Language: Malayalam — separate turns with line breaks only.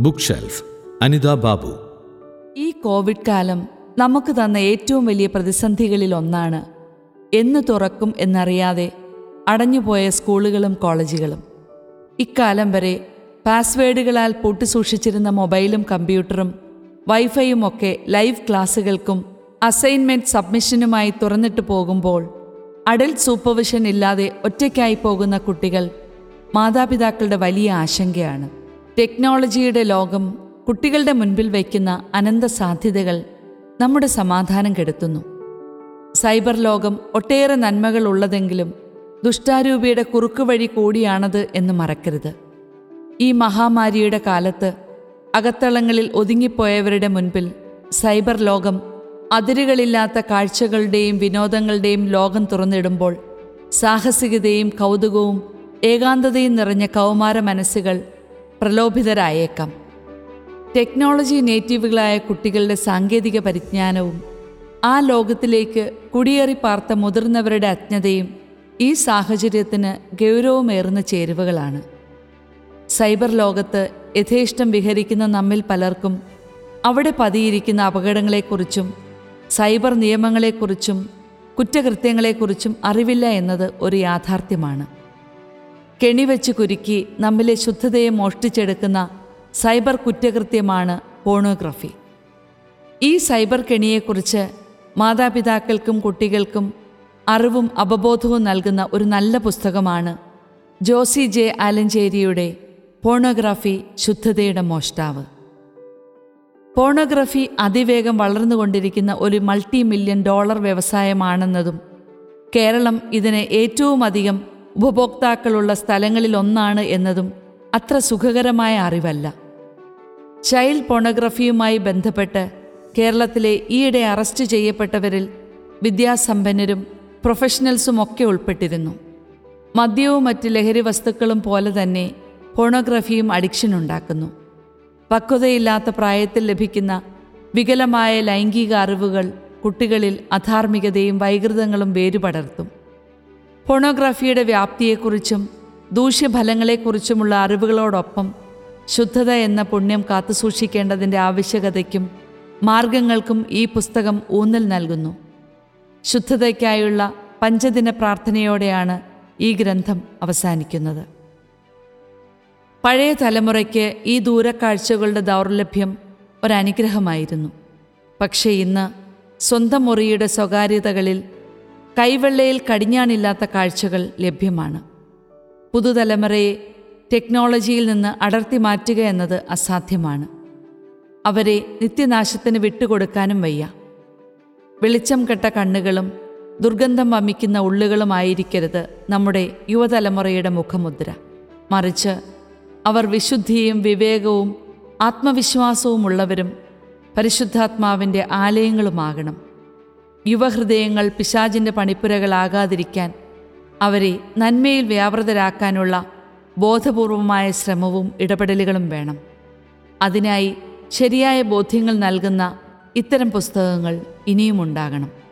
ബുക്ക് ഷെൽഫ് അനിത ബാബു
ഈ കോവിഡ് കാലം നമുക്ക് തന്ന ഏറ്റവും വലിയ പ്രതിസന്ധികളിൽ ഒന്നാണ്. എന്ന് തുറക്കും എന്നറിയാതെ അടഞ്ഞുപോയ സ്കൂളുകളും കോളേജുകളും. ഇക്കാലം വരെ പാസ്വേഡുകളാൽ പൂട്ടിസൂക്ഷിച്ചിരുന്ന മൊബൈലും കമ്പ്യൂട്ടറും വൈഫൈയും ഒക്കെ ലൈവ് ക്ലാസ്സുകൾക്കും അസൈൻമെന്റ് സബ്മിഷനുമായി തുറന്നിട്ട് പോകുമ്പോൾ അഡൽറ്റ് സൂപ്പർവിഷൻ ഇല്ലാതെ ഒറ്റയ്ക്കായി പോകുന്ന കുട്ടികൾ മാതാപിതാക്കളുടെ വലിയ ആശങ്കയാണ്. ടെക്നോളജിയുടെ ലോകം കുട്ടികളുടെ മുൻപിൽ വയ്ക്കുന്ന അനന്ത സാധ്യതകൾ നമ്മുടെ സമാധാനം കെടുത്തുന്നു. സൈബർ ലോകം ഒട്ടേറെ നന്മകൾ ഉള്ളതെങ്കിലും ദുഷ്ടാരൂപിയുടെ കുറുക്കുവഴി കൂടിയാണത് എന്ന് മറക്കരുത്. ഈ മഹാമാരിയുടെ കാലത്ത് അകത്തളങ്ങളിൽ ഒതുങ്ങിപ്പോയവരുടെ മുൻപിൽ സൈബർ ലോകം അതിരുകളില്ലാത്ത കാഴ്ചകളുടെയും വിനോദങ്ങളുടെയും ലോകം തുറന്നിടുമ്പോൾ സാഹസികതയും കൗതുകവും ഏകാന്തതയും നിറഞ്ഞ കൗമാര മനസ്സുകൾ പ്രലോഭിതരായേക്കാം. ടെക്നോളജി നേറ്റീവുകളായ കുട്ടികളുടെ സാങ്കേതിക പരിജ്ഞാനവും ആ ലോകത്തിലേക്ക് കുടിയേറി പാർത്ത മുതിർന്നവരുടെ അജ്ഞതയും ഈ സാഹചര്യത്തിന് ഗൗരവമേറുന്ന ചേരുവകളാണ്. സൈബർ ലോകത്ത് യഥേഷ്ടം വിഹരിക്കുന്ന നമ്മിൽ പലർക്കും അവിടെ പതിയിരിക്കുന്ന അപകടങ്ങളെക്കുറിച്ചും സൈബർ നിയമങ്ങളെക്കുറിച്ചും കുറ്റകൃത്യങ്ങളെക്കുറിച്ചും അറിവില്ല എന്നത് ഒരു യാഥാർത്ഥ്യമാണ്. കെണിവെച്ച് കുരുക്കി നമ്മിലെ ശുദ്ധതയെ മോഷ്ടിച്ചെടുക്കുന്ന സൈബർ കുറ്റകൃത്യമാണ് പോണോഗ്രഫി. ഈ സൈബർ കെണിയെക്കുറിച്ച് മാതാപിതാക്കൾക്കും കുട്ടികൾക്കും അറിവും അവബോധവും നൽകുന്ന ഒരു നല്ല പുസ്തകമാണ് ജോസി ജെ ആലഞ്ചേരിയുടെ പോണോഗ്രാഫി ശുദ്ധതയുടെ മോഷ്ടാവ്. പോണോഗ്രഫി അതിവേഗം വളർന്നുകൊണ്ടിരിക്കുന്ന ഒരു മൾട്ടി മില്യൺ ഡോളർ വ്യവസായമാണെന്നതും കേരളം ഇതിനെ ഏറ്റവും അധികം ഉപഭോക്താക്കളുള്ള സ്ഥലങ്ങളിലൊന്നാണ് എന്നതും അത്ര സുഖകരമായ അറിവല്ല. ചൈൽഡ് പോണോഗ്രഫിയുമായി ബന്ധപ്പെട്ട് കേരളത്തിലെ ഈയിടെ അറസ്റ്റ് ചെയ്യപ്പെട്ടവരിൽ വിദ്യാസമ്പന്നരും പ്രൊഫഷണൽസും ഒക്കെ ഉൾപ്പെട്ടിരുന്നു. മദ്യവും മറ്റ് ലഹരി വസ്തുക്കളും പോലെ തന്നെ പോണോഗ്രഫിയും അഡിക്ഷൻ ഉണ്ടാക്കുന്നു. പക്വതയില്ലാത്ത പ്രായത്തിൽ ലഭിക്കുന്ന വികലമായ ലൈംഗിക അറിവുകൾ കുട്ടികളിൽ അധാർമികതയും വൈകൃതങ്ങളും വേരുപടർത്തും. പോണോഗ്രാഫിയുടെ വ്യാപ്തിയെക്കുറിച്ചും ദൂഷ്യഫലങ്ങളെക്കുറിച്ചുമുള്ള അറിവുകളോടൊപ്പം ശുദ്ധത എന്ന പുണ്യം കാത്തുസൂക്ഷിക്കേണ്ടതിന്റെ ആവശ്യകതയ്ക്കും മാർഗങ്ങൾക്കും ഈ പുസ്തകം ഊന്നൽ നൽകുന്നു. ശുദ്ധതയ്ക്കായുള്ള പഞ്ചദിന പ്രാർത്ഥനയോടെയാണ് ഈ ഗ്രന്ഥം അവസാനിക്കുന്നത്. പഴയ തലമുറയ്ക്ക് ഈ ദൂരക്കാഴ്ചകളുടെ ദൗർലഭ്യം ഒരനുഗ്രഹമായിരുന്നു. പക്ഷേ ഇന്ന് സ്വന്തം മുറിയുടെ സ്വകാര്യതകളിൽ കൈവെള്ളയിൽ കടിഞ്ഞാണില്ലാത്ത കാഴ്ചകൾ ലഭ്യമാണ്. പുതുതലമുറയെ ടെക്നോളജിയിൽ നിന്ന് അടർത്തി മാറ്റുക എന്നത് അസാധ്യമാണ്. അവരെ നിത്യനാശത്തിന് വിട്ടുകൊടുക്കാനും വയ്യ. വെളിച്ചം കെട്ട കണ്ണുകളും ദുർഗന്ധം വമിക്കുന്ന ഉള്ളുകളുമായിരിക്കരുത് നമ്മുടെ യുവതലമുറയുടെ മുഖമുദ്ര. മറിച്ച് അവർ വിശുദ്ധിയും വിവേകവും ആത്മവിശ്വാസവും ഉള്ളവരും പരിശുദ്ധാത്മാവിന്റെ ആലയങ്ങളുമാകണം. യുവഹൃദയങ്ങൾ പിശാചിന്റെ പണിപ്പുരകളാകാതിരിക്കാൻ അവരെ നന്മയിൽ വ്യാപൃതരാക്കാനുള്ള ബോധപൂർവമായ ശ്രമവും ഇടപെടലുകളും വേണം. അതിനായി ശരിയായ ബോധ്യങ്ങൾ നൽകുന്ന ഇത്തരം പുസ്തകങ്ങൾ ഇനിയും ഉണ്ടാകണം